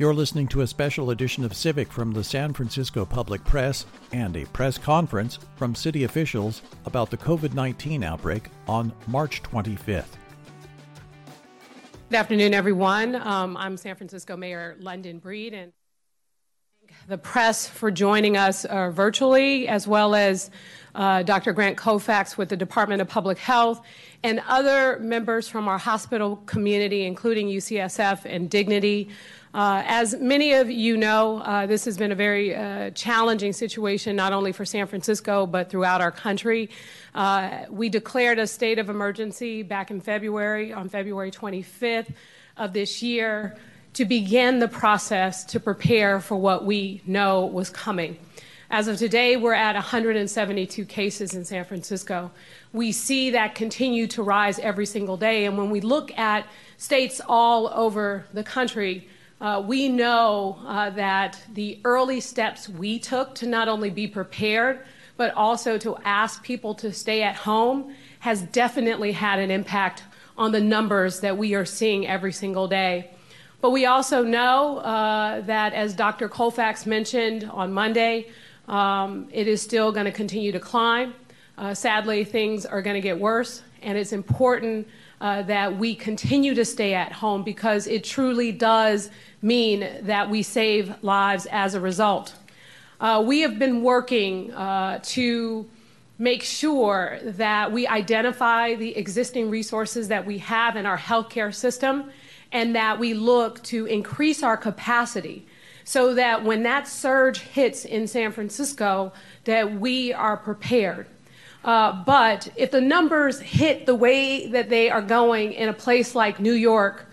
You're listening to a special edition of Civic from the San Francisco Public Press and a press conference from city officials about the COVID 19 outbreak on March 25th. Good afternoon, everyone. Um, I'm San Francisco Mayor London Breed, and the press for joining us uh, virtually, as well as uh, Dr. Grant Colfax with the Department of Public Health, and other members from our hospital community, including UCSF and Dignity. Uh, as many of you know, uh, this has been a very uh, challenging situation, not only for San Francisco, but throughout our country. Uh, we declared a state of emergency back in February, on February 25th of this year, to begin the process to prepare for what we know was coming. As of today, we're at 172 cases in San Francisco. We see that continue to rise every single day. And when we look at states all over the country, uh, we know uh, that the early steps we took to not only be prepared, but also to ask people to stay at home has definitely had an impact on the numbers that we are seeing every single day. But we also know uh, that, as Dr. Colfax mentioned on Monday, um, it is still going to continue to climb. Uh, sadly, things are going to get worse, and it's important uh, that we continue to stay at home because it truly does mean that we save lives as a result. Uh, we have been working uh, to make sure that we identify the existing resources that we have in our healthcare system and that we look to increase our capacity so that when that surge hits in San Francisco that we are prepared. Uh, but if the numbers hit the way that they are going in a place like New York,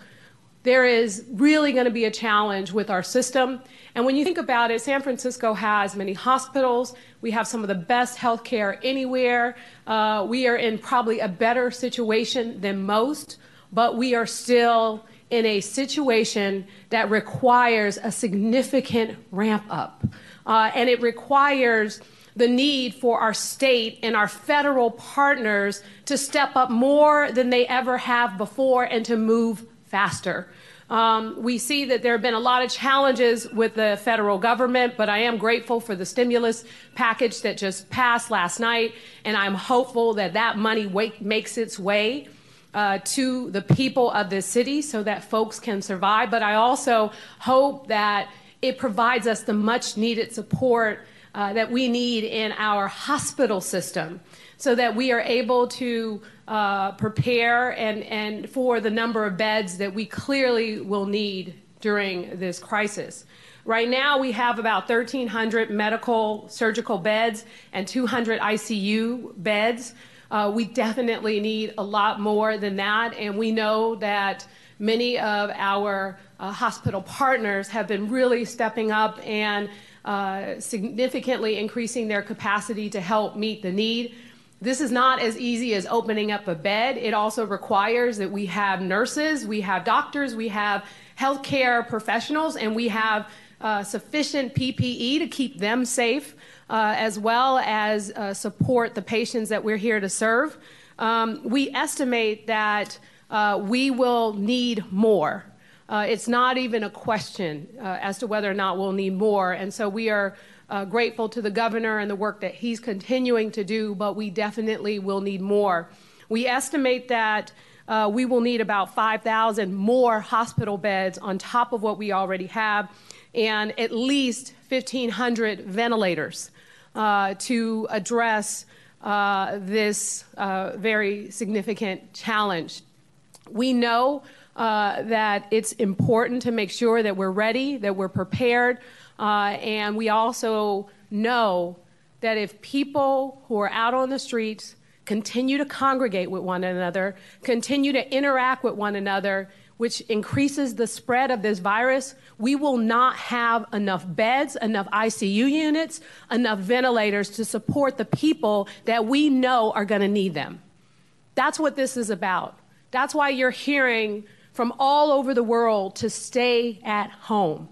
there is really going to be a challenge with our system. And when you think about it, San Francisco has many hospitals. We have some of the best healthcare anywhere. Uh, we are in probably a better situation than most, but we are still in a situation that requires a significant ramp up. Uh, and it requires the need for our state and our federal partners to step up more than they ever have before and to move faster. Um, we see that there have been a lot of challenges with the federal government, but I am grateful for the stimulus package that just passed last night, and I'm hopeful that that money wake, makes its way uh, to the people of this city so that folks can survive. But I also hope that it provides us the much needed support uh, that we need in our hospital system so that we are able to uh, prepare and, and for the number of beds that we clearly will need during this crisis. Right now, we have about 1,300 medical surgical beds and 200 ICU beds. Uh, we definitely need a lot more than that, and we know that many of our uh, hospital partners have been really stepping up and uh, significantly increasing their capacity to help meet the need. This is not as easy as opening up a bed. It also requires that we have nurses, we have doctors, we have healthcare professionals, and we have uh, sufficient PPE to keep them safe, uh, as well as uh, support the patients that we're here to serve. Um, we estimate that uh, we will need more. Uh, it's not even a question uh, as to whether or not we'll need more. And so we are uh, grateful to the governor and the work that he's continuing to do, but we definitely will need more. We estimate that uh, we will need about 5,000 more hospital beds on top of what we already have, and at least 1,500 ventilators uh, to address uh, this uh, very significant challenge. We know uh, that it's important to make sure that we're ready, that we're prepared, uh, and we also know that if people who are out on the streets continue to congregate with one another, continue to interact with one another, which increases the spread of this virus, we will not have enough beds, enough ICU units, enough ventilators to support the people that we know are going to need them. That's what this is about. That's why you're hearing from all over the world to stay at home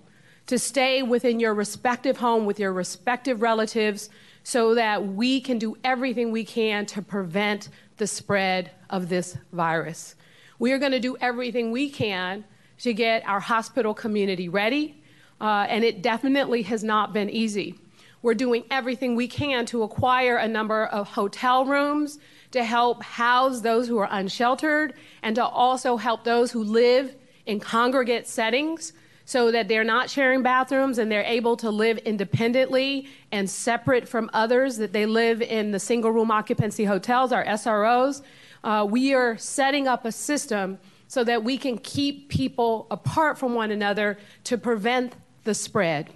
to stay within your respective home with your respective relatives so that we can do everything we can to prevent the spread of this virus. We are going to do everything we can to get our hospital community ready, uh, and it definitely has not been easy. We're doing everything we can to acquire a number of hotel rooms to help house those who are unsheltered and to also help those who live in congregate settings so that they're not sharing bathrooms and they're able to live independently and separate from others, that they live in the single room occupancy hotels, our SROs. Uh, we are setting up a system so that we can keep people apart from one another to prevent the spread.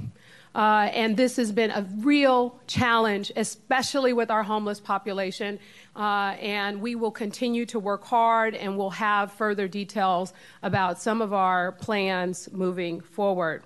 Uh, and this has been a real challenge, especially with our homeless population. Uh, and we will continue to work hard and we'll have further details about some of our plans moving forward.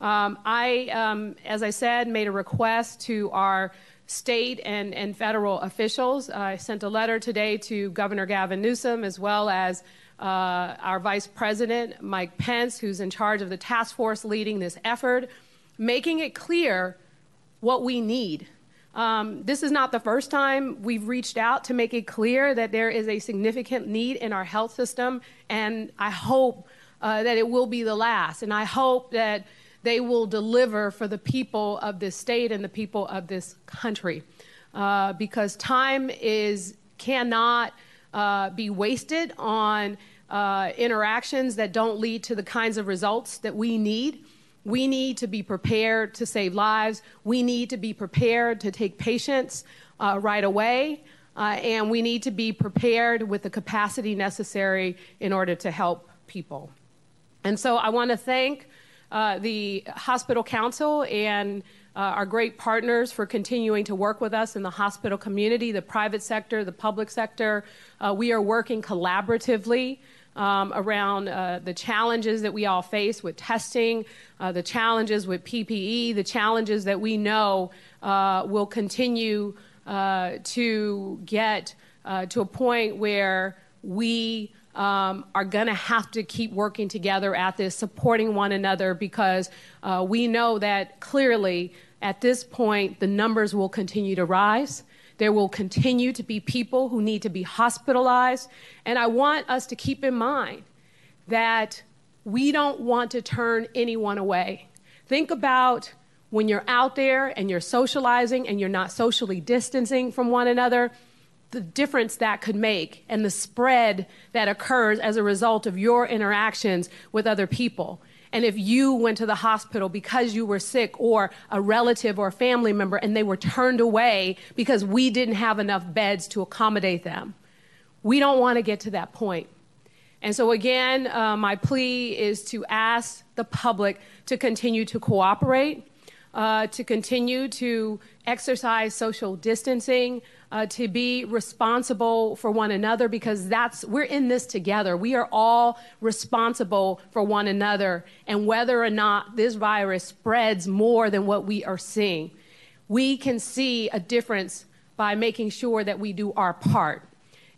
Um, I, um, as I said, made a request to our state and, and federal officials. I sent a letter today to Governor Gavin Newsom as well as uh, our Vice President, Mike Pence, who's in charge of the task force leading this effort making it clear what we need. Um, this is not the first time we've reached out to make it clear that there is a significant need in our health system, and I hope uh, that it will be the last. And I hope that they will deliver for the people of this state and the people of this country, uh, because time is cannot uh, be wasted on uh, interactions that don't lead to the kinds of results that we need. We need to be prepared to save lives. We need to be prepared to take patients uh, right away. Uh, and we need to be prepared with the capacity necessary in order to help people. And so I want to thank uh, the Hospital Council and uh, our great partners for continuing to work with us in the hospital community, the private sector, the public sector. Uh, we are working collaboratively um, around uh, the challenges that we all face with testing, uh, the challenges with PPE, the challenges that we know uh, will continue to get to a point where we um, are going to have to keep working together at this, supporting one another, because uh, we know that clearly at this point the numbers will continue to rise. There will continue to be people who need to be hospitalized. And I want us to keep in mind that we don't want to turn anyone away. Think about when you're out there and you're socializing and you're not socially distancing from one another, the difference that could make and the spread that occurs as a result of your interactions with other people. And if you went to the hospital because you were sick or a relative or a family member and they were turned away because we didn't have enough beds to accommodate them, we don't want to get to that point. And so, again, uh, my plea is to ask the public to continue to cooperate, uh, to continue to exercise social distancing, uh, to be responsible for one another because that's we're in this together. We are all responsible for one another and whether or not this virus spreads more than what we are seeing. We can see a difference by making sure that we do our part.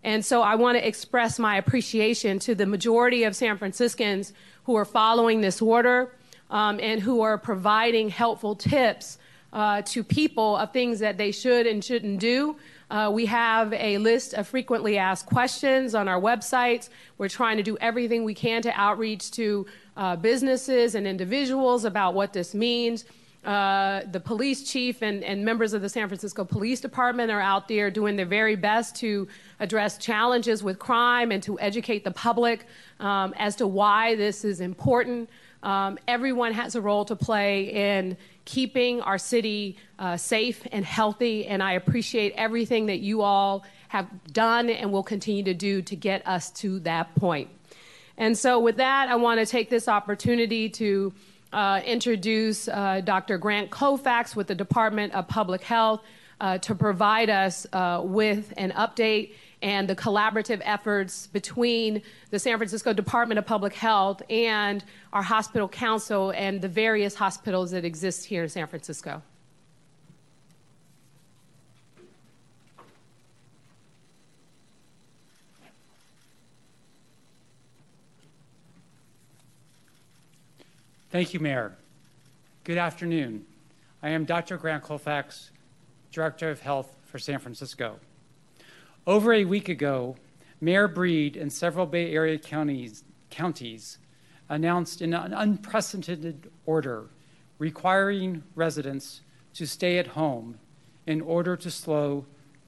And so I want to express my appreciation to the majority of San Franciscans who are following this order um, and who are providing helpful tips uh, to people of things that they should and shouldn't do uh, we have a list of frequently asked questions on our websites. We're trying to do everything we can to outreach to uh, businesses and individuals about what this means. Uh, the police chief and, and, members of the San Francisco Police Department are out there doing their very best to address challenges with crime and to educate the public um, as to why this is important. Um, everyone has a role to play in keeping our city uh, safe and healthy, and I appreciate everything that you all have done and will continue to do to get us to that point. And so, with that, I want to take this opportunity to uh, introduce uh, Dr. Grant Colfax with the Department of Public Health uh, to provide us uh, with an update and the collaborative efforts between the San Francisco Department of Public Health and our hospital council and the various hospitals that exist here in San Francisco. Thank you, Mayor. Good afternoon. I am Dr. Grant Colfax, Director of Health for San Francisco. Over a week ago, Mayor Breed and several Bay Area counties, counties announced in an unprecedented order requiring residents to stay at home in order to slow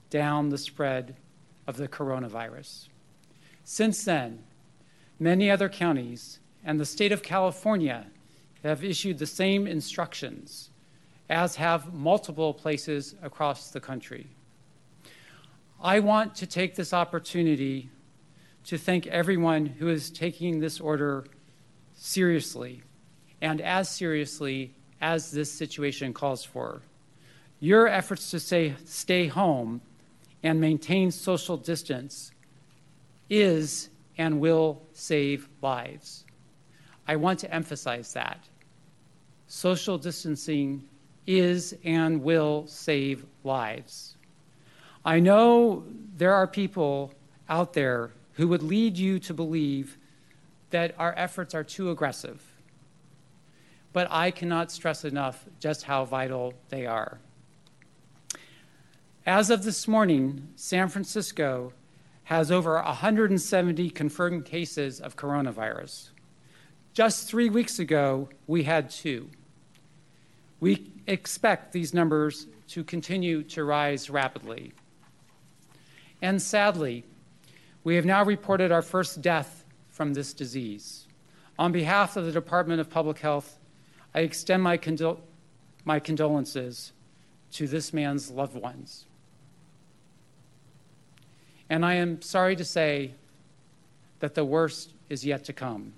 down the spread of the coronavirus. Since then, many other counties and the state of California have issued the same instructions, as have multiple places across the country. I want to take this opportunity to thank everyone who is taking this order seriously and as seriously as this situation calls for. Your efforts to say, stay home and maintain social distance is and will save lives. I want to emphasize that. Social distancing is and will save lives. I know there are people out there who would lead you to believe that our efforts are too aggressive, but I cannot stress enough just how vital they are. As of this morning, San Francisco has over 170 confirmed cases of coronavirus. Just three weeks ago, we had two. We expect these numbers to continue to rise rapidly. And sadly, we have now reported our first death from this disease. On behalf of the Department of Public Health, I extend my, condol- my condolences to this man's loved ones. And I am sorry to say that the worst is yet to come.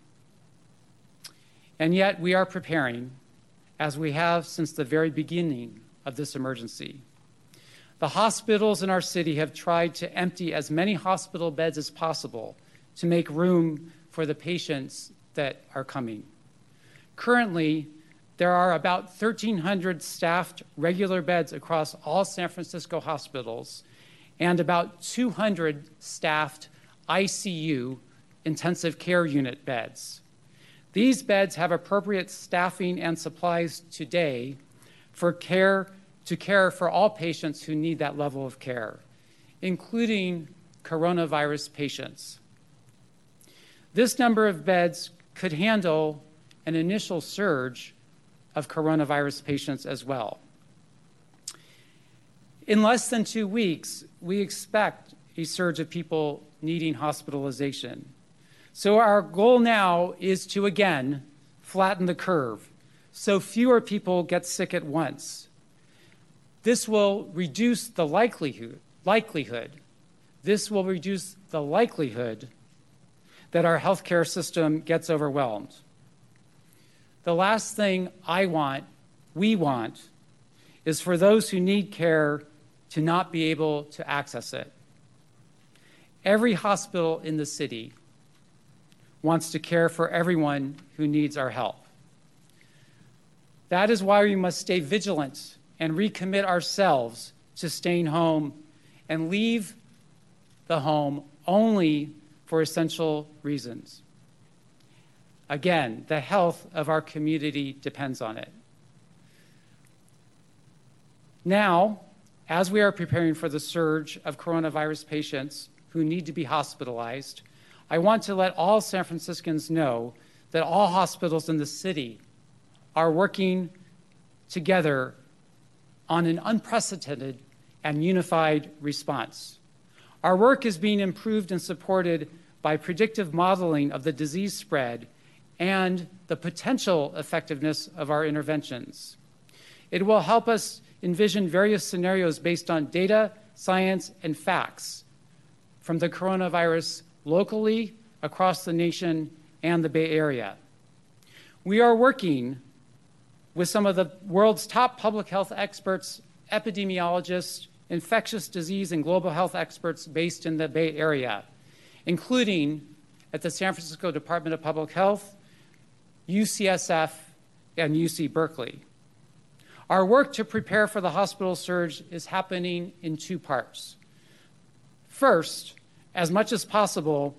And yet, we are preparing, as we have since the very beginning of this emergency. The hospitals in our city have tried to empty as many hospital beds as possible to make room for the patients that are coming. Currently, there are about 1,300 staffed regular beds across all San Francisco hospitals and about 200 staffed ICU intensive care unit beds. These beds have appropriate staffing and supplies today for care to care for all patients who need that level of care, including coronavirus patients. This number of beds could handle an initial surge of coronavirus patients as well. In less than two weeks, we expect a surge of people needing hospitalization. So, our goal now is to again flatten the curve so fewer people get sick at once this will reduce the likelihood, likelihood, this will reduce the likelihood that our healthcare system gets overwhelmed. The last thing I want, we want, is for those who need care to not be able to access it. Every hospital in the city wants to care for everyone who needs our help. That is why we must stay vigilant and recommit ourselves to staying home and leave the home only for essential reasons. Again, the health of our community depends on it. Now, as we are preparing for the surge of coronavirus patients who need to be hospitalized, I want to let all San Franciscans know that all hospitals in the city are working together on an unprecedented and unified response. Our work is being improved and supported by predictive modeling of the disease spread and the potential effectiveness of our interventions. It will help us envision various scenarios based on data, science, and facts from the coronavirus locally, across the nation, and the Bay Area. We are working with some of the world's top public health experts, epidemiologists, infectious disease, and global health experts based in the Bay Area, including at the San Francisco Department of Public Health, UCSF, and UC Berkeley. Our work to prepare for the hospital surge is happening in two parts. First, as much as possible,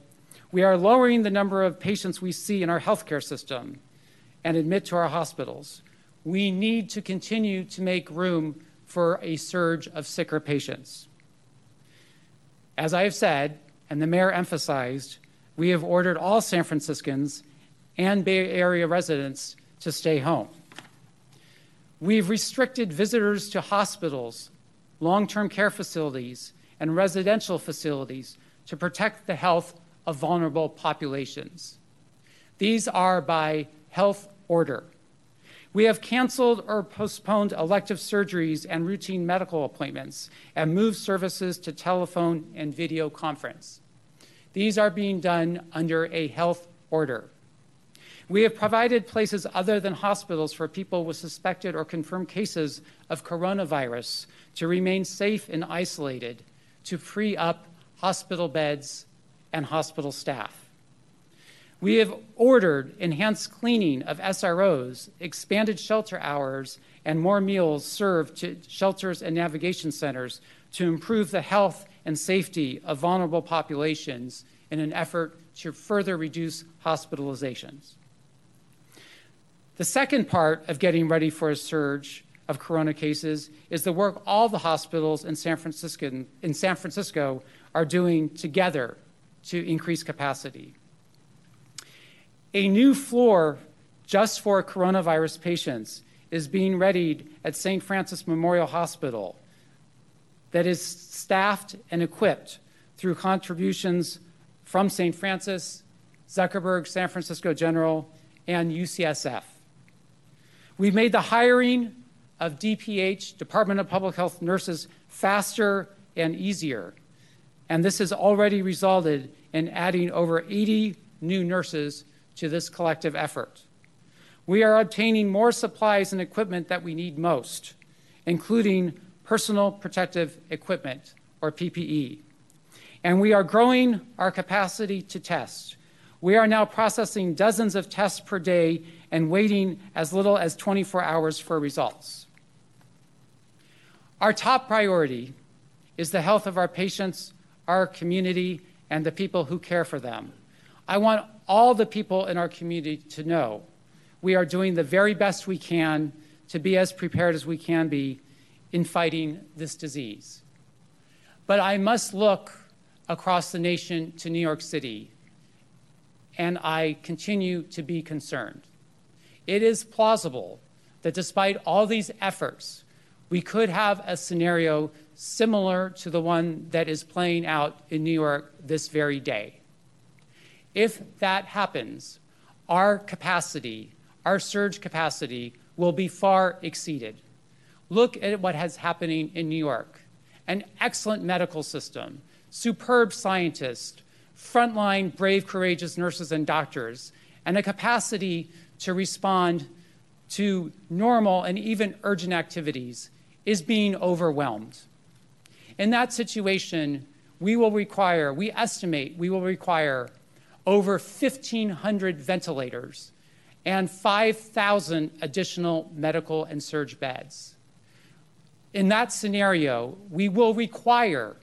we are lowering the number of patients we see in our healthcare system and admit to our hospitals we need to continue to make room for a surge of sicker patients. As I have said, and the mayor emphasized, we have ordered all San Franciscans and Bay Area residents to stay home. We've restricted visitors to hospitals, long term care facilities, and residential facilities to protect the health of vulnerable populations. These are by health order. We have canceled or postponed elective surgeries and routine medical appointments and moved services to telephone and video conference. These are being done under a health order. We have provided places other than hospitals for people with suspected or confirmed cases of coronavirus to remain safe and isolated, to free up hospital beds and hospital staff. We have ordered enhanced cleaning of SROs, expanded shelter hours, and more meals served to shelters and navigation centers to improve the health and safety of vulnerable populations in an effort to further reduce hospitalizations. The second part of getting ready for a surge of corona cases is the work all the hospitals in San Francisco, in San Francisco are doing together to increase capacity a new floor just for coronavirus patients is being readied at St. Francis Memorial Hospital that is staffed and equipped through contributions from St. Francis, Zuckerberg, San Francisco General, and UCSF. We've made the hiring of DPH, Department of Public Health nurses, faster and easier. And this has already resulted in adding over 80 new nurses to this collective effort. We are obtaining more supplies and equipment that we need most, including personal protective equipment, or PPE. And we are growing our capacity to test. We are now processing dozens of tests per day and waiting as little as 24 hours for results. Our top priority is the health of our patients, our community, and the people who care for them. I want all the people in our community to know we are doing the very best we can to be as prepared as we can be in fighting this disease. But I must look across the nation to New York City, and I continue to be concerned. It is plausible that despite all these efforts, we could have a scenario similar to the one that is playing out in New York this very day. If that happens, our capacity, our surge capacity, will be far exceeded. Look at what is happening in New York an excellent medical system, superb scientists, frontline, brave, courageous nurses and doctors, and a capacity to respond to normal and even urgent activities is being overwhelmed. In that situation, we will require, we estimate we will require over 1,500 ventilators, and 5,000 additional medical and surge beds. In that scenario, we will require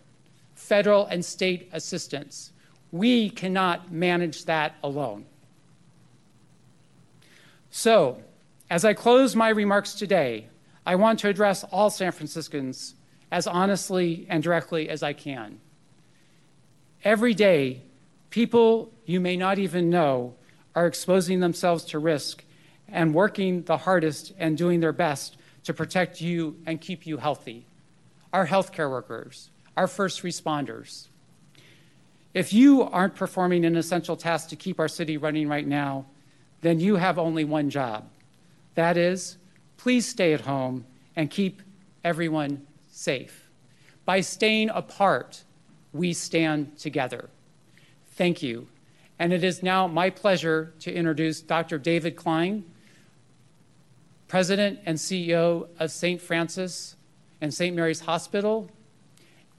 federal and state assistance. We cannot manage that alone. So, as I close my remarks today, I want to address all San Franciscans as honestly and directly as I can. Every day, People you may not even know are exposing themselves to risk and working the hardest and doing their best to protect you and keep you healthy. Our healthcare workers, our first responders. If you aren't performing an essential task to keep our city running right now, then you have only one job. That is, please stay at home and keep everyone safe. By staying apart, we stand together. Thank you. And it is now my pleasure to introduce Dr. David Klein, President and CEO of St. Francis and St. Mary's Hospital,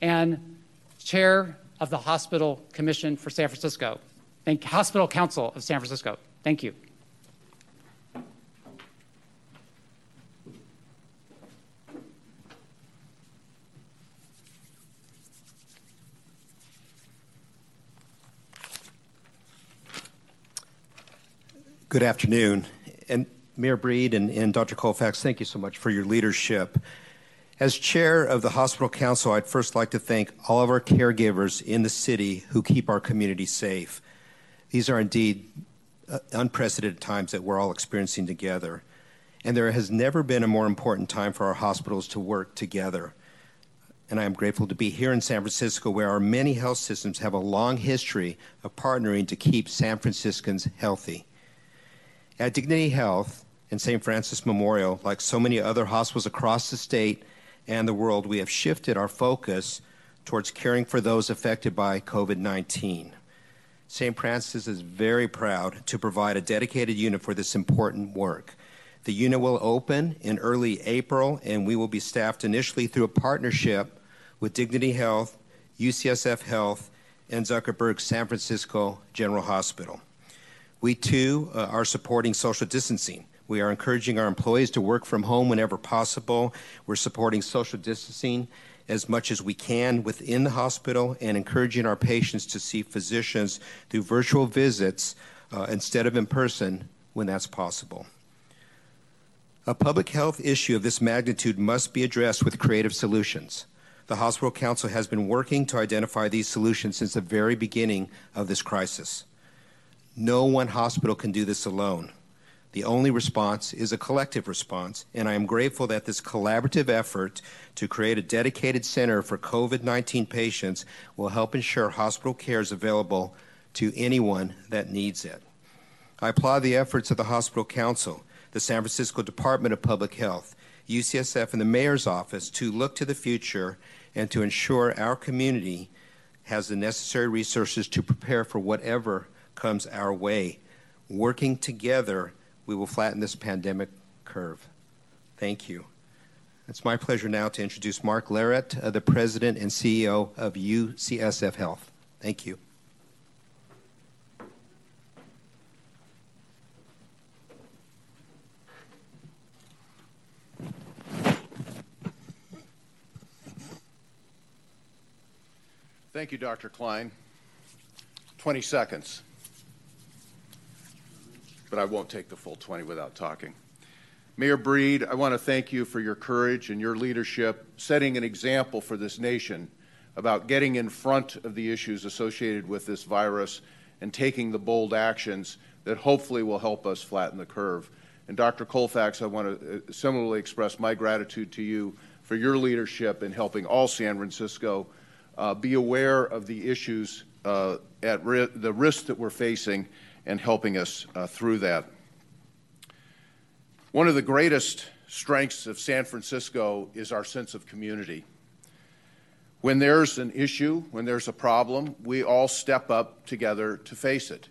and Chair of the Hospital Commission for San Francisco. Hospital Council of San Francisco. Thank you. Good afternoon. And Mayor Breed and, and Dr. Colfax, thank you so much for your leadership. As chair of the Hospital Council, I'd first like to thank all of our caregivers in the city who keep our community safe. These are indeed uh, unprecedented times that we're all experiencing together. and there has never been a more important time for our hospitals to work together. And I am grateful to be here in San Francisco, where our many health systems have a long history of partnering to keep San Franciscans healthy. At Dignity Health and St. Francis Memorial, like so many other hospitals across the state and the world, we have shifted our focus towards caring for those affected by COVID 19. St. Francis is very proud to provide a dedicated unit for this important work. The unit will open in early April, and we will be staffed initially through a partnership with Dignity Health, UCSF Health, and Zuckerberg San Francisco General Hospital. We too uh, are supporting social distancing. We are encouraging our employees to work from home whenever possible. We're supporting social distancing as much as we can within the hospital and encouraging our patients to see physicians through virtual visits uh, instead of in person when that's possible. A public health issue of this magnitude must be addressed with creative solutions. The Hospital Council has been working to identify these solutions since the very beginning of this crisis. No one hospital can do this alone. The only response is a collective response, and I am grateful that this collaborative effort to create a dedicated center for COVID 19 patients will help ensure hospital care is available to anyone that needs it. I applaud the efforts of the Hospital Council, the San Francisco Department of Public Health, UCSF, and the Mayor's Office to look to the future and to ensure our community has the necessary resources to prepare for whatever comes our way. Working together, we will flatten this pandemic curve. Thank you. It's my pleasure now to introduce Mark Laret, uh, the President and CEO of UCSF Health. Thank you. Thank you, Dr. Klein. 20 seconds but I won't take the full 20 without talking. Mayor Breed, I want to thank you for your courage and your leadership, setting an example for this nation about getting in front of the issues associated with this virus and taking the bold actions that hopefully will help us flatten the curve. And Dr. Colfax, I want to uh, similarly express my gratitude to you for your leadership in helping all San Francisco uh, be aware of the issues uh, at ri the risks that we're facing and helping us uh, through that. One of the greatest strengths of San Francisco is our sense of community. When there's an issue, when there's a problem, we all step up together to face it.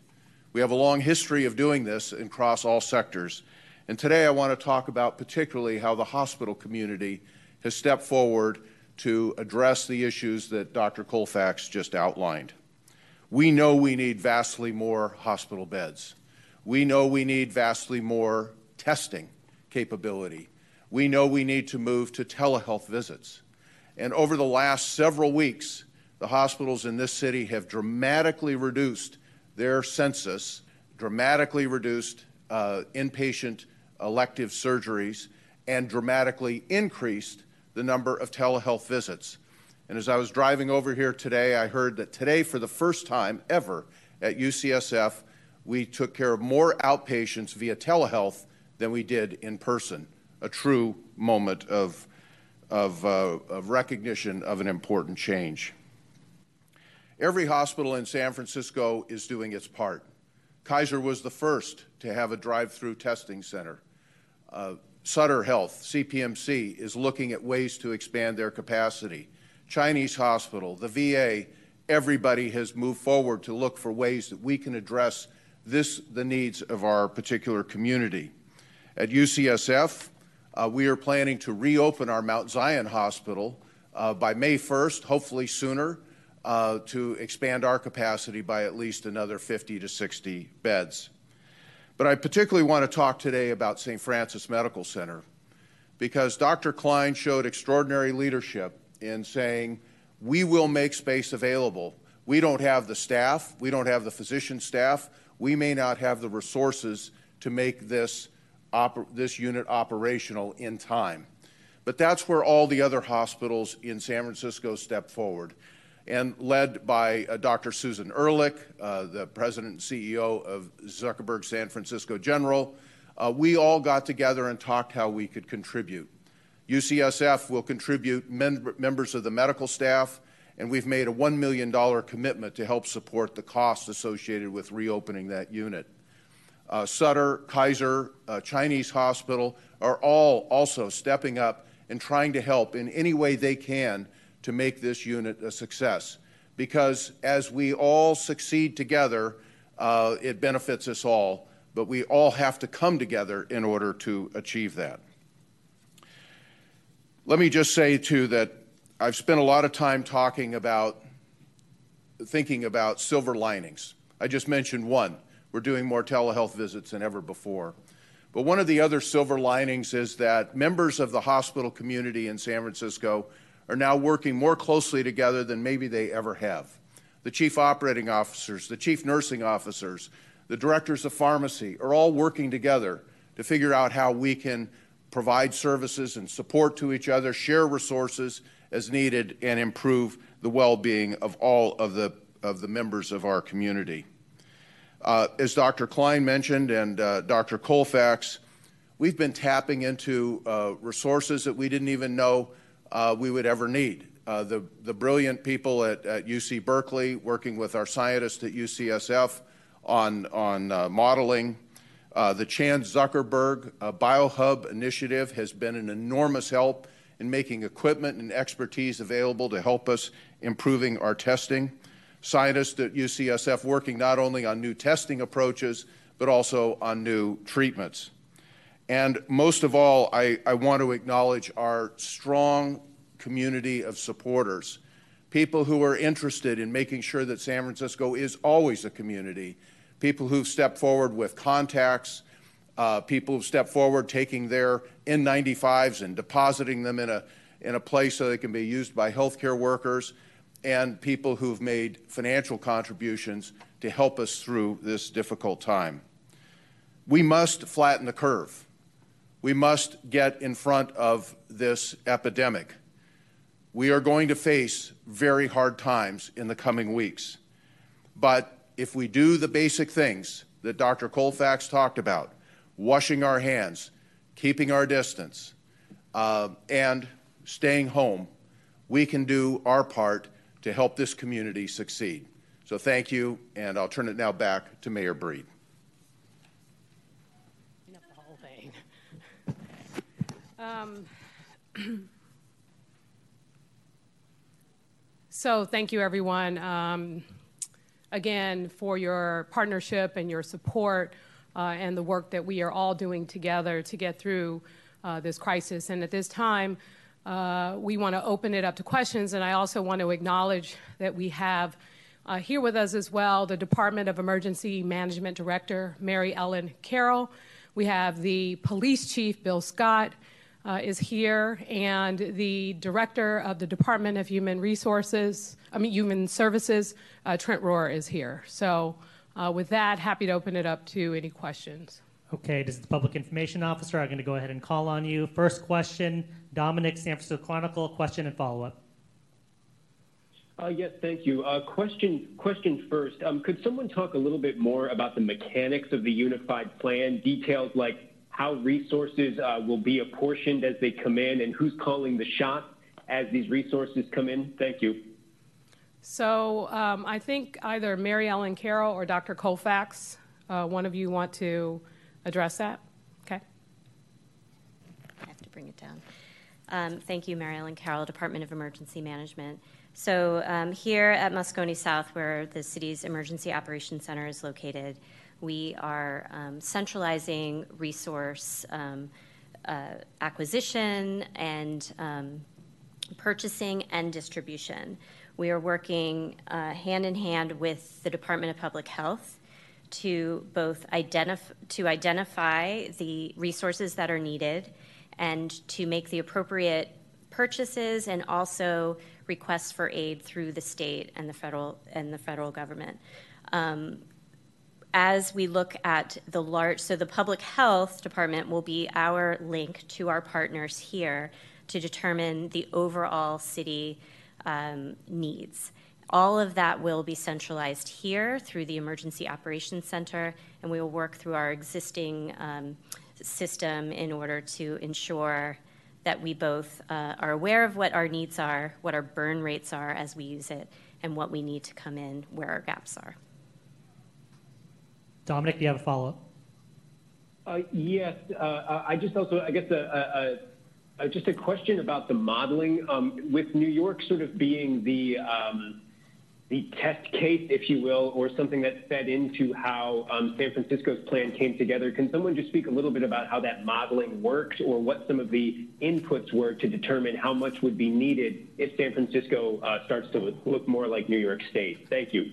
We have a long history of doing this across all sectors. And today I want to talk about particularly how the hospital community has stepped forward to address the issues that Dr. Colfax just outlined. We know we need vastly more hospital beds. We know we need vastly more testing capability. We know we need to move to telehealth visits. And over the last several weeks, the hospitals in this city have dramatically reduced their census, dramatically reduced uh, inpatient elective surgeries, and dramatically increased the number of telehealth visits. And as I was driving over here today, I heard that today, for the first time ever at UCSF, we took care of more outpatients via telehealth than we did in person. A true moment of, of, uh, of recognition of an important change. Every hospital in San Francisco is doing its part. Kaiser was the first to have a drive through testing center. Uh, Sutter Health, CPMC, is looking at ways to expand their capacity. Chinese hospital, the VA, everybody has moved forward to look for ways that we can address this, the needs of our particular community. At UCSF, uh, we are planning to reopen our Mount Zion Hospital uh, by May 1st, hopefully sooner, uh, to expand our capacity by at least another 50 to 60 beds. But I particularly want to talk today about St. Francis Medical Center because Dr. Klein showed extraordinary leadership in saying, we will make space available. We don't have the staff, we don't have the physician staff, we may not have the resources to make this, this unit operational in time. But that's where all the other hospitals in San Francisco step forward. And led by uh, Dr. Susan Ehrlich, uh, the president and CEO of Zuckerberg San Francisco General, uh, we all got together and talked how we could contribute. UCSF will contribute mem- members of the medical staff, and we've made a $1 million commitment to help support the costs associated with reopening that unit. Uh, Sutter, Kaiser, uh, Chinese Hospital are all also stepping up and trying to help in any way they can to make this unit a success. Because as we all succeed together, uh, it benefits us all, but we all have to come together in order to achieve that. Let me just say, too, that I've spent a lot of time talking about, thinking about silver linings. I just mentioned one. We're doing more telehealth visits than ever before. But one of the other silver linings is that members of the hospital community in San Francisco are now working more closely together than maybe they ever have. The chief operating officers, the chief nursing officers, the directors of pharmacy are all working together to figure out how we can provide services and support to each other, share resources as needed, and improve the well being of all of the, of the members of our community. Uh, as Dr. Klein mentioned and uh, Dr. Colfax, we've been tapping into uh, resources that we didn't even know uh, we would ever need. Uh, the, the brilliant people at, at, UC Berkeley working with our scientists at UCSF on, on uh, modeling uh, the Chan Zuckerberg uh, BioHub initiative has been an enormous help in making equipment and expertise available to help us improving our testing. Scientists at UCSF working not only on new testing approaches, but also on new treatments. And most of all, I, I want to acknowledge our strong community of supporters, people who are interested in making sure that San Francisco is always a community people who've stepped forward with contacts, uh, people who've stepped forward taking their N95s and depositing them in a, in a place so they can be used by healthcare workers, and people who've made financial contributions to help us through this difficult time. We must flatten the curve. We must get in front of this epidemic. We are going to face very hard times in the coming weeks. But if we do the basic things that Dr. Colfax talked about, washing our hands, keeping our distance, uh, and staying home, we can do our part to help this community succeed. So thank you, and I'll turn it now back to Mayor Breed. Um, so thank you, everyone. Um, again, for your partnership and your support uh, and the work that we are all doing together to get through uh, this crisis. And at this time, uh, we want to open it up to questions, and I also want to acknowledge that we have uh, here with us as well the Department of Emergency Management Director, Mary Ellen Carroll. We have the Police Chief, Bill Scott. Uh, is here, and the director of the Department of Human Resources, I mean, Human Services, uh, Trent Rohr is here. So, uh, with that, happy to open it up to any questions. Okay, this is the Public Information Officer. I'm going to go ahead and call on you. First question Dominic, San Francisco Chronicle, question and follow up. Uh, yes, thank you. Uh, question, question first. Um, could someone talk a little bit more about the mechanics of the unified plan? Details like how resources uh, will be apportioned as they come in, and who's calling the shots as these resources come in? Thank you. So um, I think either Mary Ellen Carroll or Dr. Colfax, uh, one of you want to address that? Okay. I have to bring it down. Um, thank you, Mary Ellen Carroll, Department of Emergency Management. So um, here at Moscone South, where the city's Emergency Operations Center is located, we are um, centralizing resource um, uh, acquisition and um, purchasing and distribution. We are working uh, hand in hand with the Department of Public Health to both identif- to identify the resources that are needed and to make the appropriate purchases and also requests for aid through the state and the federal and the federal government. Um, as we look at the large, so the public health department will be our link to our partners here to determine the overall city um, needs. All of that will be centralized here through the Emergency Operations Center, and we will work through our existing um, system in order to ensure that we both uh, are aware of what our needs are, what our burn rates are as we use it, and what we need to come in where our gaps are. Dominic, do you have a follow up? Uh, yes, uh, I just also, I guess, a, just a question about the modeling. Um, with New York sort of being the um, the test case, if you will, or something that fed into how um, San Francisco's plan came together. Can someone just speak a little bit about how that modeling worked or what some of the inputs were to determine how much would be needed if San Francisco uh, starts to look more like New York State? Thank you.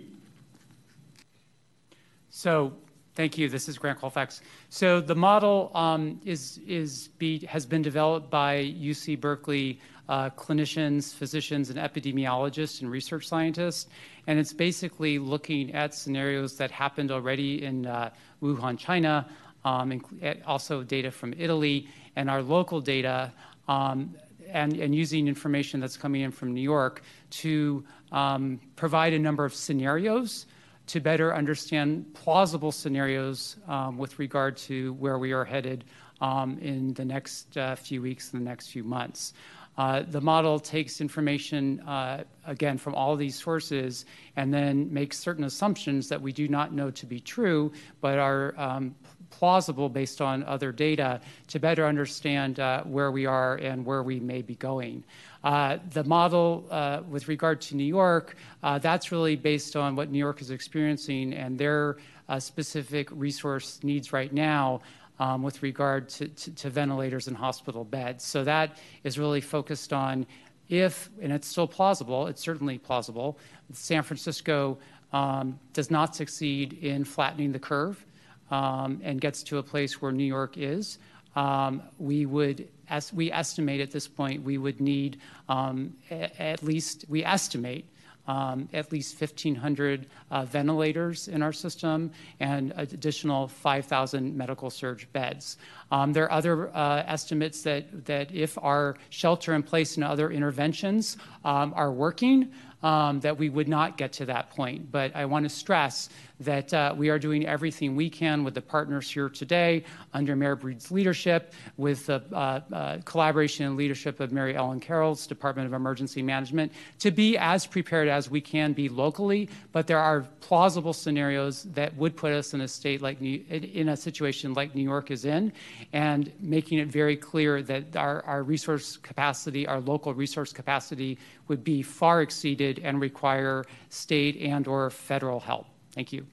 So, thank you. This is Grant Colfax. So, the model um, is, is be, has been developed by UC Berkeley uh, clinicians, physicians, and epidemiologists and research scientists. And it's basically looking at scenarios that happened already in uh, Wuhan, China, um, and also data from Italy, and our local data, um, and, and, using information that's coming in from New York to um, provide a number of scenarios to better understand plausible scenarios um, with regard to where we are headed um, in the next uh, few weeks and the next few months. Uh, the model takes information, uh, again, from all these sources and then makes certain assumptions that we do not know to be true, but are um, plausible based on other data to better understand uh, where we are and where we may be going. Uh, the model uh, with regard to New York, uh, that's really based on what New York is experiencing and their specific resource needs right now um, with regard to, to, to ventilators and hospital beds. So that is really focused on if, and it's still plausible, it's certainly plausible, San Francisco um, does not succeed in flattening the curve um, and gets to a place where New York is, um, we would, as we estimate at this point, we would need um, at least, we estimate um, at least 1,500 uh, ventilators in our system and additional 5,000 medical surge beds. Um, there are other uh, estimates that, that if our shelter in place and other interventions um, are working, um, that we would not get to that point. But I want to stress that uh, we are doing everything we can with the partners here today under Mayor Breed's leadership, with the uh, uh, collaboration and leadership of Mary Ellen Carroll's Department of Emergency Management, to be as prepared as we can be locally. But there are plausible scenarios that would put us in a state like New, in a situation like New York is in, and making it very clear that our, our resource capacity, our local resource capacity, would be far exceeded and require state and or federal help. Thank you.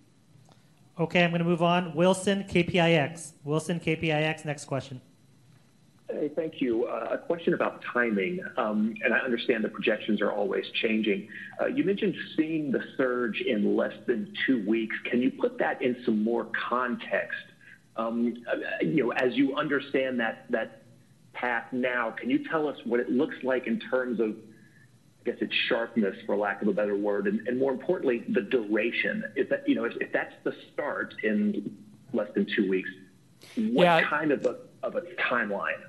Okay, I'm going to move on. Wilson, KPIX. Wilson, KPIX, next question. Hey, thank you. Uh, a question about timing, um, and I understand the projections are always changing. Uh, you mentioned seeing the surge in less than two weeks. Can you put that in some more context? Um, uh, you know, as you understand that that path now, can you tell us what it looks like in terms of guess it's sharpness, for lack of a better word, and, and more importantly, the duration. If that, you know, if, if that's the start in less than two weeks, what yeah. kind of a, of a timeline?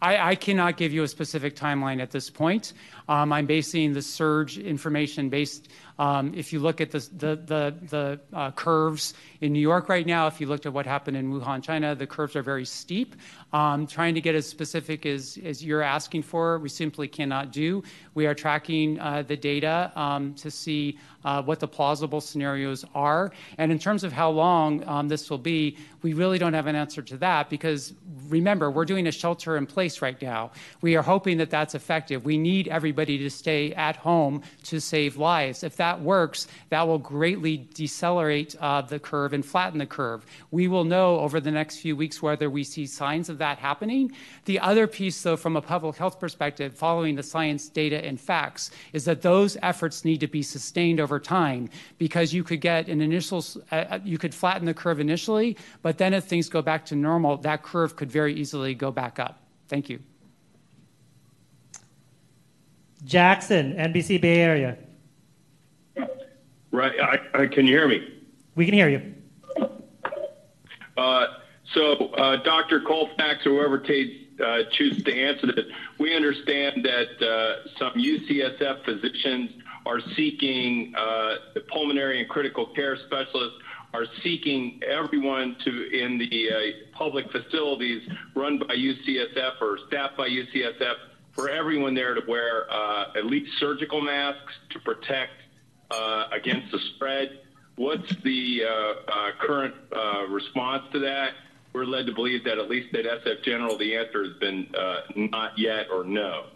I, I, cannot give you a specific timeline at this point. Um, I'm basing the surge information based. Um, if you look at the the the, the uh, curves in New York right now, if you looked at what happened in Wuhan, China, the curves are very steep. Um, trying to get as specific as, as you're asking for, we simply cannot do. We are tracking uh, the data um, to see uh, what the plausible scenarios are. And in terms of how long um, this will be, we really don't have an answer to that because remember, we're doing a shelter in place right now. We are hoping that that's effective. We need everybody to stay at home to save lives. If that works, that will greatly decelerate uh, the curve and flatten the curve. We will know over the next few weeks whether we see signs of that happening. The other piece, though, from a public health perspective, following the science, data, and facts, is that those efforts need to be sustained over time because you could get an initial, uh, uh, you could flatten the curve initially, but then if things go back to normal, that curve could very easily go back up. Thank you. Jackson, NBC Bay Area. Right. I, I, can you hear me? We can hear you. Uh, so, uh, Dr. Colfax, or whoever t- uh, chooses to answer this, we understand that uh, some UCSF physicians are seeking uh, the pulmonary and critical care specialists are seeking everyone to in the uh, public facilities run by UCSF or staffed by UCSF for everyone there to wear uh, at least surgical masks to protect against the spread. What's the uh, uh, current uh, response to that? We're led to believe that at least at SF General, the answer has been not yet or no.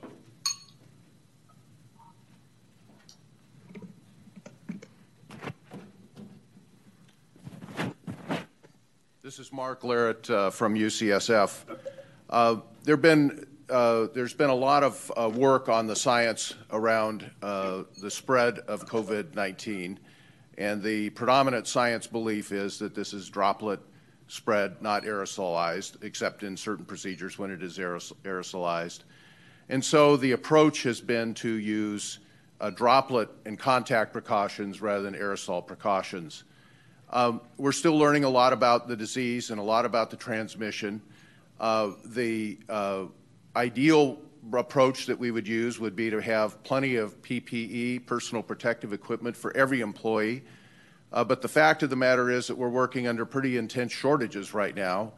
This is Mark Laret uh, from UCSF. Uh, there have been, uh, there's been a lot of uh, work on the science around uh, the spread of COVID 19, and the predominant science belief is that this is droplet spread, not aerosolized, except in certain procedures when it is aerosolized. And so the approach has been to use droplet and contact precautions rather than aerosol precautions. Um, we're still learning a lot about the disease and a lot about the transmission. Uh, the uh, ideal approach that we would use would be to have plenty of PPE, personal protective equipment, for every employee. Uh, but the fact of the matter is that we're working under pretty intense shortages right now.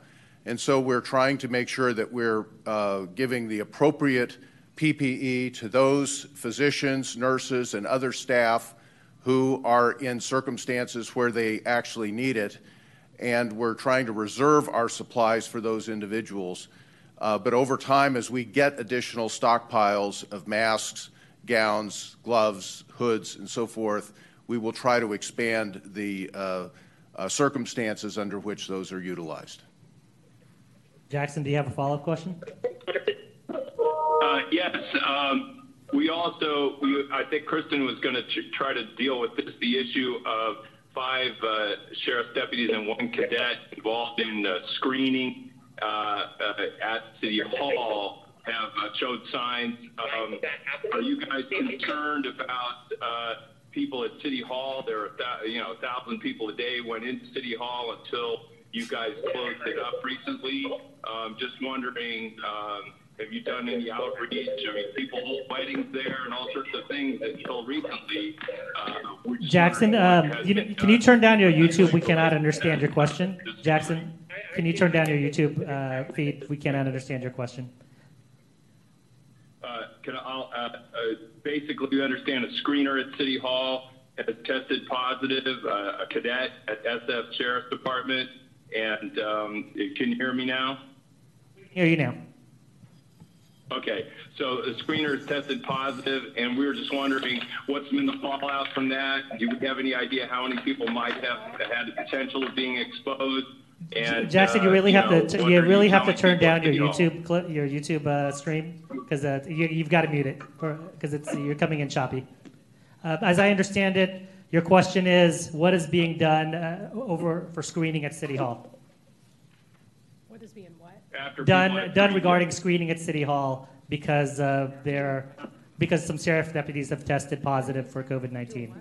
And so we're trying to make sure that we're uh, giving the appropriate PPE to those physicians, nurses, and other staff who are in circumstances where they actually need it, and we're trying to reserve our supplies for those individuals. Uh, but over time, as we get additional stockpiles of masks, gowns, gloves, hoods, and so forth, we will try to expand the uh, uh, circumstances under which those are utilized. Jackson, do you have a follow up question? Uh, yes. Um, we also, we, I think Kristen was going to try to deal with this, the issue of five uh, sheriff's deputies and one cadet involved in uh, screening at City Hall have uh, showed signs. Um, are you guys concerned about uh, people at City Hall? There are, th- you know, a thousand people a day went into City Hall until you guys closed it up recently. Um, just wondering. Um, have you done any outreach? I mean, people hold weddings there and all sorts of things until recently. Uh, Jackson, um, you can you turn down your YouTube? We cannot understand your question. Jackson, can you turn down your YouTube uh, feed? We cannot understand your question. Uh, can I, uh, uh, basically, we understand a screener at City Hall has tested positive, uh, a cadet at SF Sheriff's Department, and um, can you hear me now? Hear you now. Okay, so the screener is tested positive, and we were just wondering what's been the fallout from that. Do we have any idea how many people might have had the potential of being exposed? And, Jackson, you really uh, have know, to you really have to turn down your YouTube clip, your YouTube uh, stream because uh, you, have got to mute it because it's you're coming in choppy. Uh, as I understand it, your question is what is being done uh, over for screening at City Hall? What is being after done done regarding screening at City Hall because uh, there because some sheriff deputies have tested positive for COVID nineteen.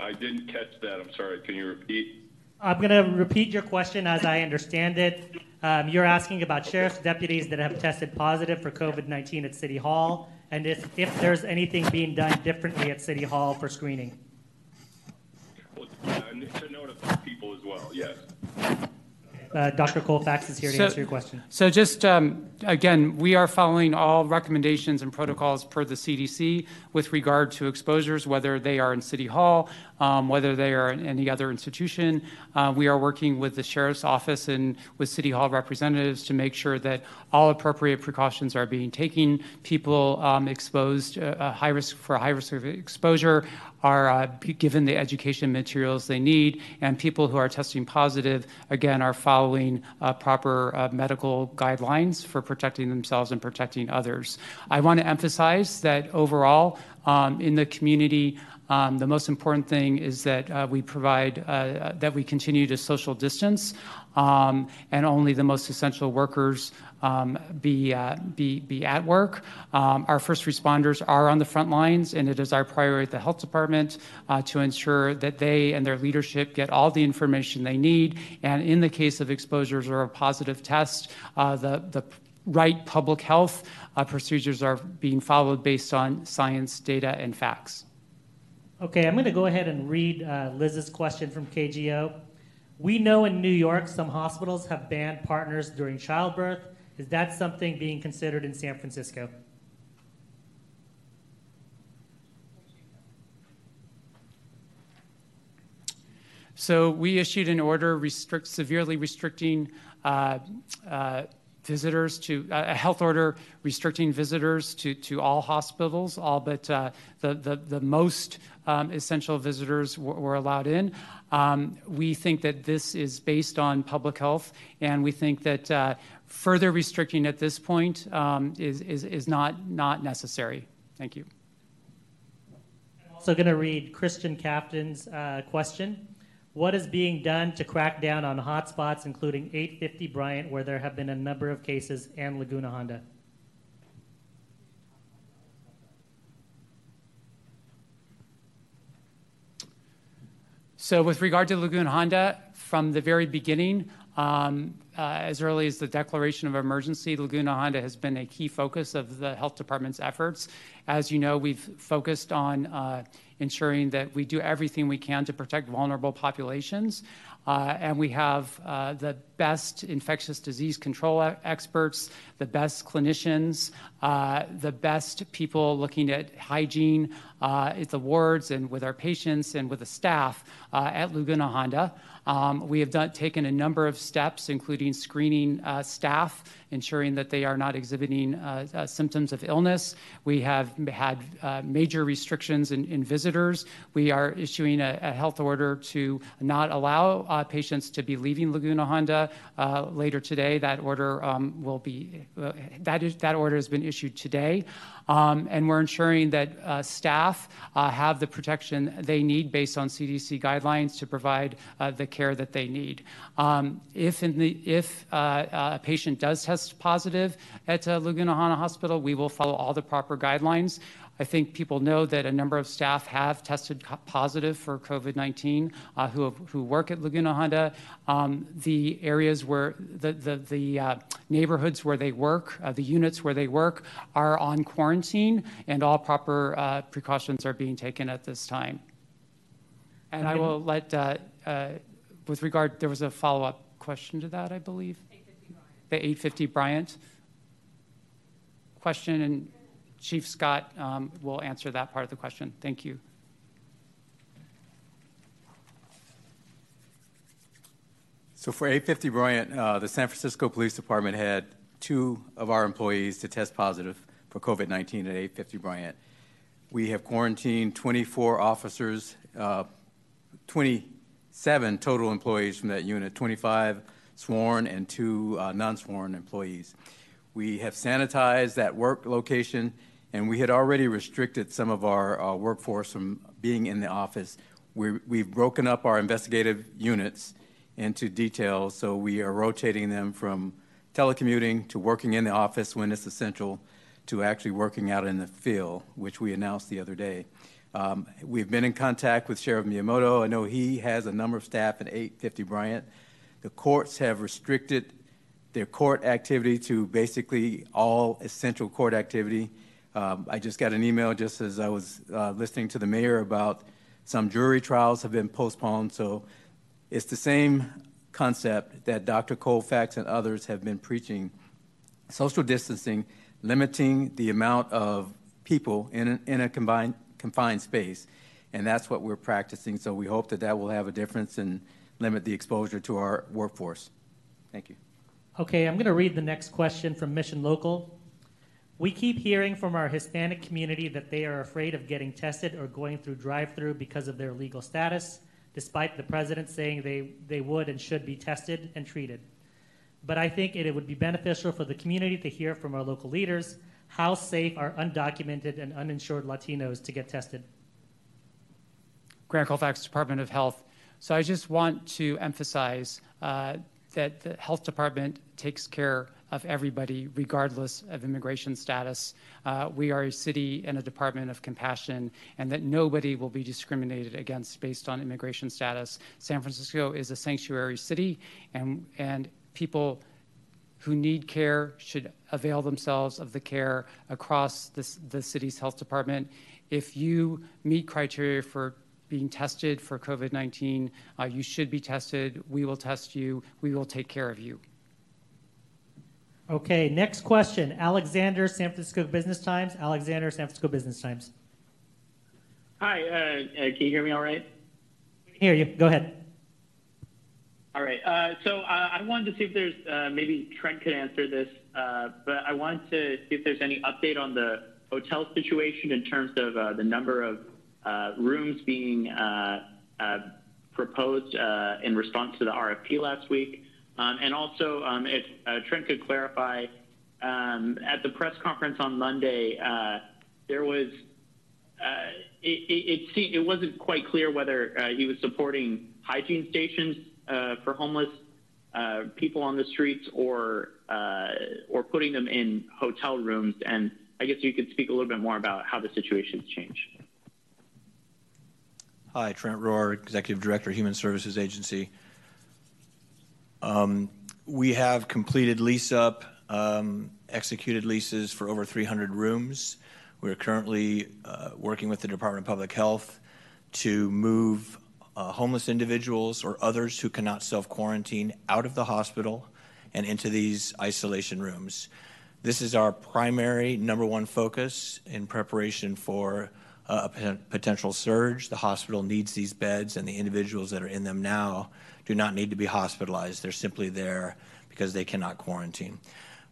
I didn't catch that. I'm sorry. Can you repeat? I'm going to repeat your question as I understand it. Um, you're asking about sheriff's deputies that have tested positive for COVID 19 at City Hall, and if, if there's anything being done differently at City Hall for screening. Well, uh, to notify people as well, yes. Uh, Dr. Colfax is here to answer your question. So, just um, again, we are following all recommendations and protocols per the CDC with regard to exposures, whether they are in City Hall, um, whether they are in any other institution. Uh, we are working with the Sheriff's Office and with City Hall representatives to make sure that all appropriate precautions are being taken. People um, exposed, uh, high risk for high risk of exposure are uh, given the education materials they need, and people who are testing positive, again, are following uh, proper uh, medical guidelines for protecting themselves and protecting others. I want to emphasize that overall, um, in the community, um, the most important thing is that uh, we provide, uh, that we continue to social distance, um, and only the most essential workers um, be, uh, be, be at work. Um, our first responders are on the front lines, and it is our priority at the health department uh, to ensure that they and their leadership get all the information they need. And in the case of exposures or a positive test, uh, the, the right public health uh, procedures are being followed based on science, data, and facts. Okay, I'm going to go ahead and read uh, Liz's question from KGO. We know in New York some hospitals have banned partners during childbirth. Is that something being considered in San Francisco? So we issued an order restrict, severely restricting uh, uh, visitors to uh, a health order restricting visitors to, to all hospitals, all but uh, the, the, the most um, essential visitors w- were allowed in. Um, we think that this is based on public health, and we think that uh, further restricting at this point um, is, is, is not, not necessary. Thank you. I'm also going to read Christian Captain's uh, question. What is being done to crack down on hotspots, including 850 Bryant, where there have been a number of cases, and Laguna Honda? So, with regard to Laguna Honda, from the very beginning, um, uh, as early as the declaration of emergency, Laguna Honda has been a key focus of the health department's efforts. As you know, we've focused on uh, ensuring that we do everything we can to protect vulnerable populations. Uh, and we have uh, the best infectious disease control experts, the best clinicians, uh, the best people looking at hygiene at the wards and with our patients and with the staff at Laguna Honda. Um, we have taken a number of steps, including screening staff, ensuring that they are not exhibiting uh, uh, symptoms of illness. We have had uh, major restrictions in, in, visitors. We are issuing a, a, health order to not allow patients to be leaving Laguna Honda later today. That order um, will be that is that order has been issued today. Um, and we're ensuring that uh, staff uh, have the protection they need based on CDC guidelines to provide uh, the care that they need. Um, if, the, if a patient does test positive at uh, Laguna Honda Hospital, we will follow all the proper guidelines. I think people know that a number of staff have tested positive for COVID 19 uh, who, who work at Laguna Honda. Um, the areas where the, the, the uh, neighborhoods where they work, uh, the units where they work, are on quarantine, and all proper uh, precautions are being taken at this time. And I will let, uh, uh, with regard, there was a follow up question to that, I believe. 850 the 850 Bryant question, and Chief Scott um, will answer that part of the question. Thank you. So for 850 Bryant, uh, the San Francisco Police Department had two of our employees to test positive for COVID 19 at 850 Bryant. We have quarantined 24 officers, uh, 27 total employees from that unit, 25 sworn and two uh, non sworn employees. We have sanitized that work location and we had already restricted some of our uh, workforce from being in the office. we we've broken up our investigative units into details, so we are rotating them from telecommuting to working in the office when it's essential to actually working out in the field, which we announced the other day. Um, we've been in contact with Sheriff Miyamoto. I know he has a number of staff at 850 Bryant. The courts have restricted their court activity to basically all essential court activity. Um, I just got an email just as I was uh, listening to the mayor about some jury trials have been postponed. So it's the same concept that Dr. Colfax and others have been preaching social distancing, limiting the amount of people in a, in a combined, confined space. And that's what we're practicing. So we hope that that will have a difference and limit the exposure to our workforce. Thank you. Okay, I'm going to read the next question from Mission Local. We keep hearing from our Hispanic community that they are afraid of getting tested or going through drive through because of their legal status, despite the president saying they, they would and should be tested and treated. But I think it, it would be beneficial for the community to hear from our local leaders how safe are undocumented and uninsured Latinos to get tested. Grant Colfax, Department of Health. So I just want to emphasize uh, that the health department takes care of everybody, regardless of immigration status. Uh, we are a city and a department of compassion, and that nobody will be discriminated against based on immigration status. San Francisco is a sanctuary city, and, and people who need care should avail themselves of the care across this, the city's health department. if you meet criteria for being tested for COVID 19, uh, you should be tested. We will test you. We will take care of you. Okay, next question. Alexander, San Francisco Business Times. Alexander, San Francisco Business Times. Hi, uh, uh, can you hear me all right? Hear you. Go ahead. All right. Uh, so uh, I wanted to see if there's uh, maybe Trent could answer this, uh, but I wanted to see if there's any update on the hotel situation in terms of uh, the number of rooms being proposed in response to the RFP last week. Um, and also, um, if Trent could clarify, um, at the press conference on Monday, there was it, it, it, it, wasn't quite clear whether he was supporting hygiene stations uh, for homeless uh, people on the streets or uh, or putting them in hotel rooms. And I guess you could speak a little bit more about how the situation's changed. Hi, Trent Rhorer, Executive Director, Human Services Agency. Um, we have completed lease up, um, executed leases for over 300 rooms. We're currently uh, working with the Department of Public Health to move uh, homeless individuals or others who cannot self quarantine out of the hospital and into these isolation rooms. This is our primary number one focus in preparation for a potential surge. The hospital needs these beds, and the individuals that are in them now do not need to be hospitalized. They're simply there because they cannot quarantine.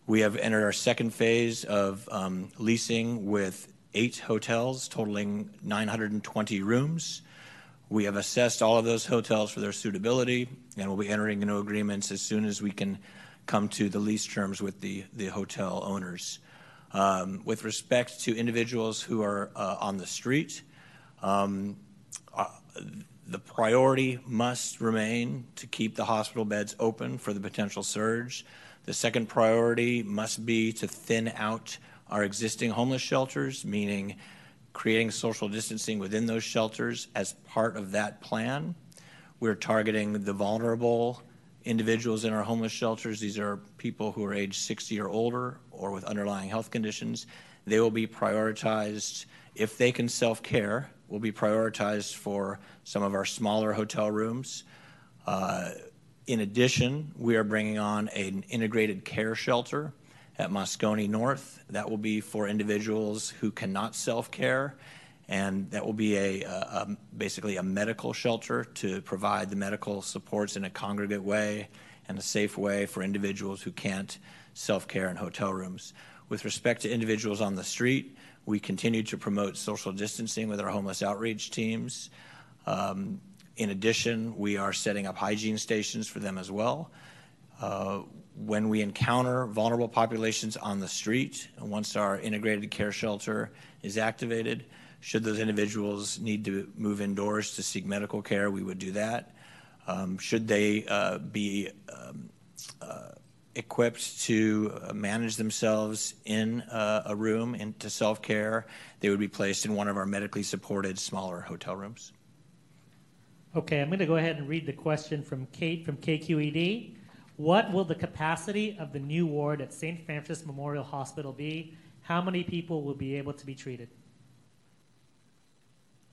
We have entered our second phase of um, leasing with eight hotels totaling 920 rooms. We have assessed all of those hotels for their suitability, and we'll be entering into agreements as soon as we can come to the lease terms with the, the hotel owners. Um, with respect to individuals who are uh, on the street, um, uh, the priority must remain to keep the hospital beds open for the potential surge. The second priority must be to thin out our existing homeless shelters, meaning creating social distancing within those shelters as part of that plan. We're targeting the vulnerable individuals in our homeless shelters. These are people who are age 60 or older or with underlying health conditions. They will be prioritized if they can self care. Will be prioritized for some of our smaller hotel rooms. Uh, in addition, we are bringing on an integrated care shelter at Moscone North. That will be for individuals who cannot self-care, and that will be a, a, basically a medical shelter to provide the medical supports in a congregate way and a safe way for individuals who can't self-care in hotel rooms. With respect to individuals on the street, we continue to promote social distancing with our homeless outreach teams. Um, in addition, we are setting up hygiene stations for them as well. Uh, when we encounter vulnerable populations on the street, once our integrated care shelter is activated, should those individuals need to move indoors to seek medical care, we would do that. Um, should they uh, be um, uh, equipped to uh, manage themselves in uh, a room into self care, they would be placed in one of our medically supported smaller hotel rooms. Okay, I'm going to go ahead and read the question from Kate from KQED. What will the capacity of the new ward at St. Francis Memorial Hospital be? How many people will be able to be treated?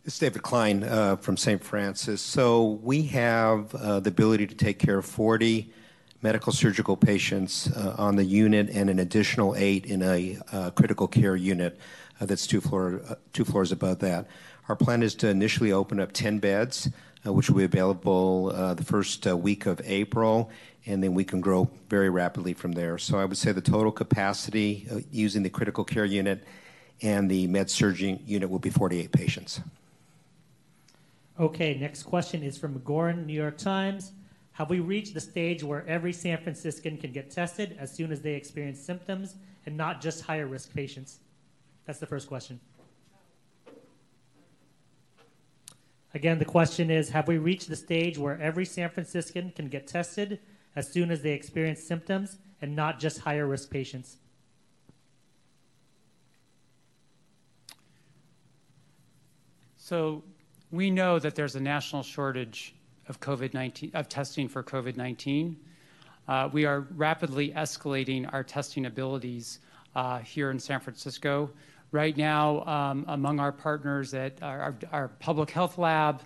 Is David Klein uh, from St. Francis. So we have uh, the ability to take care of 40 medical surgical patients uh, on the unit and an additional eight in a uh, critical care unit uh, that's two, floor, uh, two floors above that. Our plan is to initially open up 10 beds, which will be available the first week of April and then we can grow very rapidly from there. So I would say the total capacity using the critical care unit and the med surging unit will be 48 patients. Okay, next question is from Goran, New York Times. Have we reached the stage where every San Franciscan can get tested as soon as they experience symptoms and not just higher risk patients? That's the first question. Again, the question is Have we reached the stage where every San Franciscan can get tested as soon as they experience symptoms and not just higher risk patients? So we know that there's a national shortage of COVID-19 of testing for COVID-19. Uh, we are rapidly escalating our testing abilities uh, here in San Francisco. right now um, among our partners at our, our, public health lab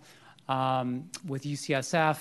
um, with UCSF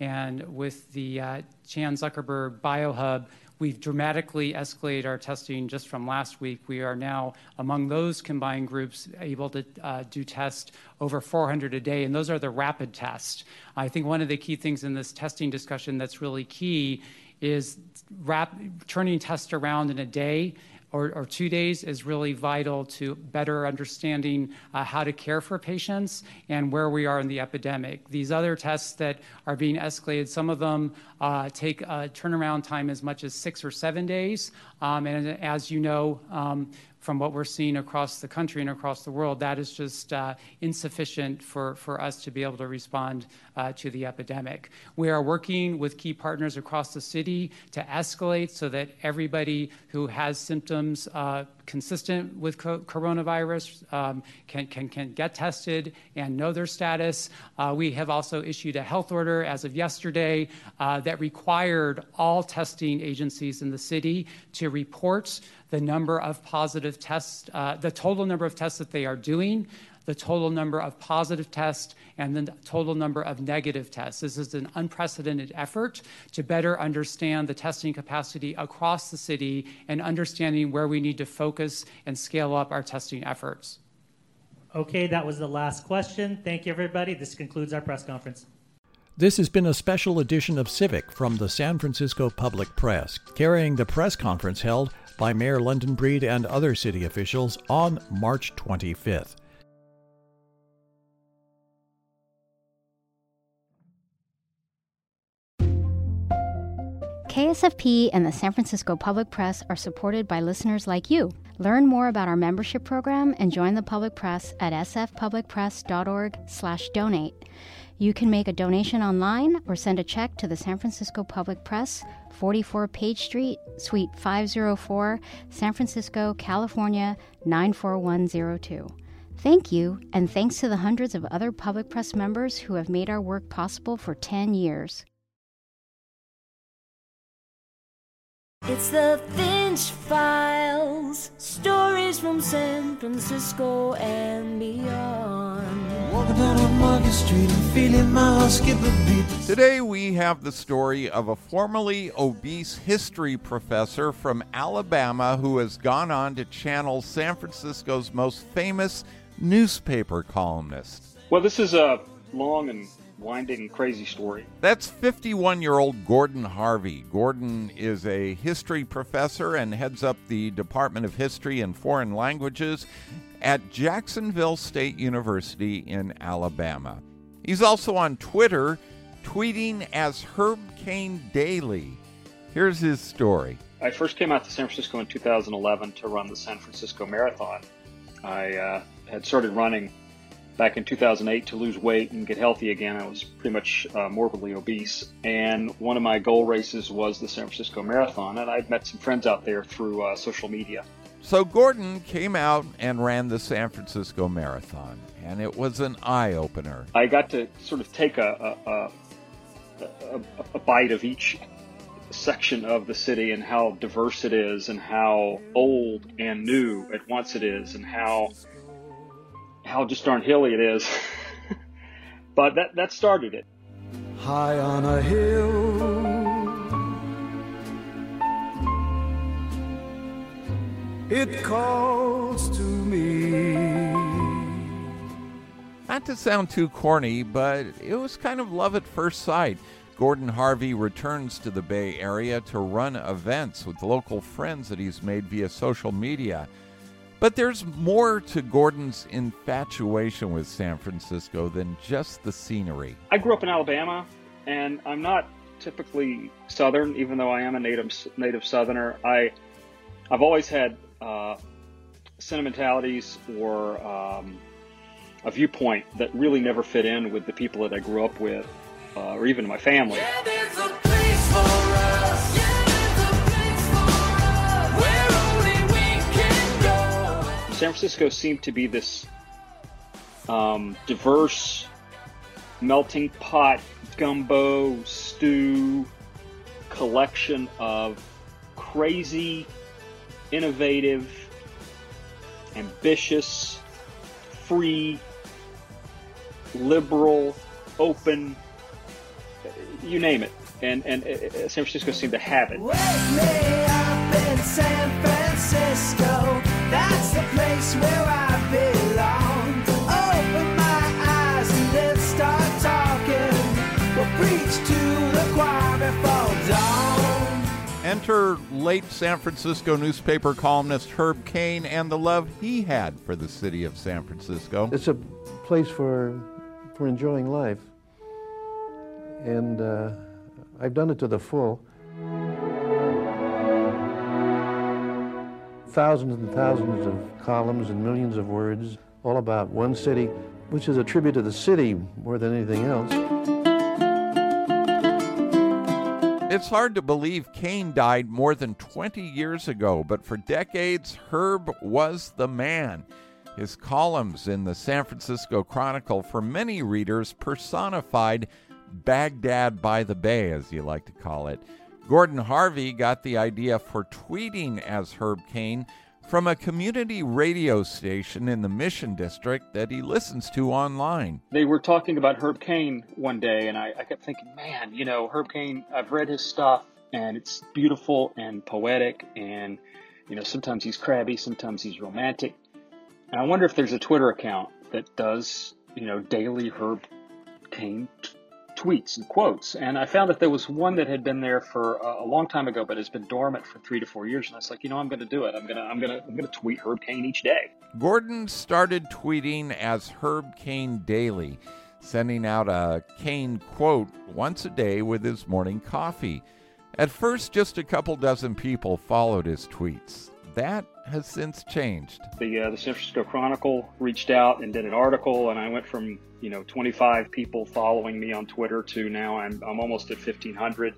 and with the uh, Chan Zuckerberg BioHub, we've dramatically escalated our testing just from last week. We are now, among those combined groups, able to uh, do tests over 400 a day, and those are the rapid tests. I think one of the key things in this testing discussion that's really key is rap- turning tests around in a day or, or, two days is really vital to better understanding uh, how to care for patients and where we are in the epidemic. These other tests that are being escalated, some of them uh, take a turnaround time as much as six or seven days. Um, and as you know, um, from what we're seeing across the country and across the world, that is just uh, insufficient for, for us to be able to respond uh, to the epidemic. We are working with key partners across the city to escalate so that everybody who has symptoms uh, consistent with co- coronavirus um, can, can, can get tested and know their status. Uh, we have also issued a health order as of yesterday uh, that required all testing agencies in the city to report the number of positive tests, uh, the total number of tests that they are doing, the total number of positive tests, and the total number of negative tests. This is an unprecedented effort to better understand the testing capacity across the city and understanding where we need to focus and scale up our testing efforts. Okay, that was the last question. Thank you, everybody. This concludes our press conference. This has been a special edition of Civic from the San Francisco Public Press, carrying the press conference held by Mayor London Breed and other city officials on March 25th. KSFP and the San Francisco Public Press are supported by listeners like you. Learn more about our membership program and join the public press at sfpublicpress.org/donate. You can make a donation online or send a check to the San Francisco Public Press, 44 Page Street, Suite 504, San Francisco, California 94102. Thank you, and thanks to the hundreds of other public press members who have made our work possible for 10 years. It's the Finch Files, stories from San Francisco and beyond. Today we have the story of a formerly obese history professor from Alabama who has gone on to channel San Francisco's most famous newspaper columnist. Well, this is a long and winding, crazy story. That's 51 year old Gordon Harvey. Gordon is a history professor and heads up the Department of History and Foreign Languages at Jacksonville State University in Alabama. He's also on Twitter, tweeting as Herb Caen Daily. Here's his story. I first came out to San Francisco in 2011 to run the San Francisco Marathon. I uh, had started running back in 2008 to lose weight and get healthy again. I was pretty much uh, morbidly obese. And one of my goal races was the San Francisco Marathon. And I'd met some friends out there through uh, social media. So Gordon came out and ran the San Francisco Marathon, and it was an eye opener. I got to sort of take a, a, a, a, bite of each section of the city and how diverse it is, and how old and new at once it is, and how how just darn hilly it is. but that that started it. High on a hill it calls to me. Not to sound too corny, but it was kind of love at first sight. Gordon Harvey returns to the Bay Area to run events with local friends that he's made via social media. But there's more to Gordon's infatuation with San Francisco than just the scenery. I grew up in Alabama, and I'm not typically Southern, even though I am a native native Southerner. I I've always had uh, sentimentalities or um, a viewpoint that really never fit in with the people that I grew up with, uh, or even my family. San Francisco seemed to be this um, diverse melting pot gumbo stew collection of crazy innovative, ambitious, free, liberal, open, you name it. And, and uh, uh, San Francisco seemed to have it. San Francisco. That's the place where I belong. Enter late San Francisco newspaper columnist Herb Caen and the love he had for the city of San Francisco. It's a place for for enjoying life, and uh, I've done it to the full. Thousands and thousands of columns and millions of words, all about one city, which is a tribute to the city more than anything else. It's hard to believe Caen died more than 20 years ago, but for decades, Herb was the man. His columns in the San Francisco Chronicle, for many readers, personified Baghdad by the Bay, as you like to call it. Gordon Harvey got the idea for tweeting as Herb Caen from a community radio station in the Mission District that he listens to online. They were talking about Herb Caen one day, and I, I kept thinking, man, you know, Herb Caen, I've read his stuff, and it's beautiful and poetic, and, you know, sometimes he's crabby, sometimes he's romantic. And I wonder if there's a Twitter account that does, you know, daily Herb Caen t- tweets and quotes. And I found that there was one that had been there for a, long time ago, but has been dormant for three to four years. And I was like, you know, I'm going to do it. I'm going to, I'm going to, I'm going to tweet Herb Caen each day. Gordon started tweeting as Herb Caen Daily, sending out a Caen quote once a day with his morning coffee. At first, just a couple dozen people followed his tweets. That has since changed. The uh, the San Francisco Chronicle reached out and did an article, and I went from you know 25 people following me on Twitter to now I'm I'm almost at 1,500.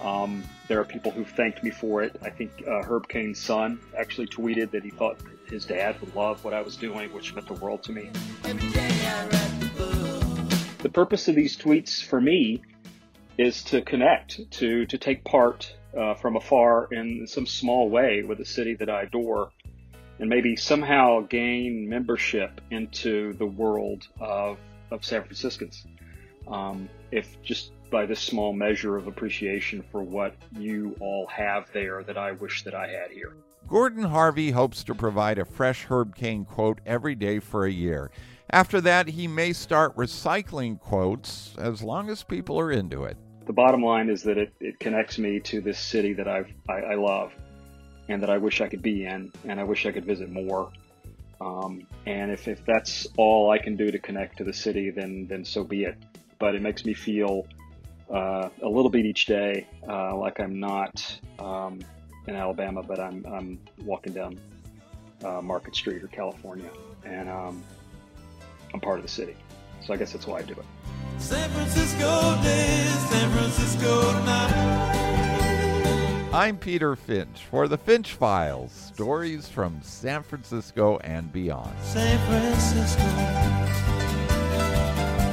Um, there are people who thanked me for it. I think uh, Herb Caen's son actually tweeted that he thought his dad would love what I was doing, which meant the world to me. The purpose of these tweets for me is to connect, to to take part uh, from afar in some small way with a city that I adore, and maybe somehow gain membership into the world of of San Franciscans. Um, if just by this small measure of appreciation for what you all have there that I wish that I had here. Gordon Harvey hopes to provide a fresh Herb Caen quote every day for a year. After that, he may start recycling quotes as long as people are into it. The bottom line is that it, it connects me to this city that I've, I, I love and that I wish I could be in and I wish I could visit more. Um, and if, if that's all I can do to connect to the city, then, then so be it. But it makes me feel uh, a little bit each day uh, like I'm not um, in Alabama, but I'm, I'm walking down uh, Market Street or California, and um, I'm part of the city. So I guess that's why I do it. San Francisco San Francisco night. I'm Peter Finch for the Finch Files, stories from San Francisco and beyond. San Francisco,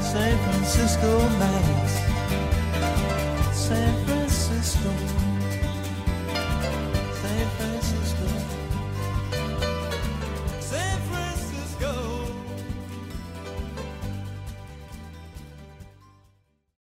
San Francisco nights, San Francisco.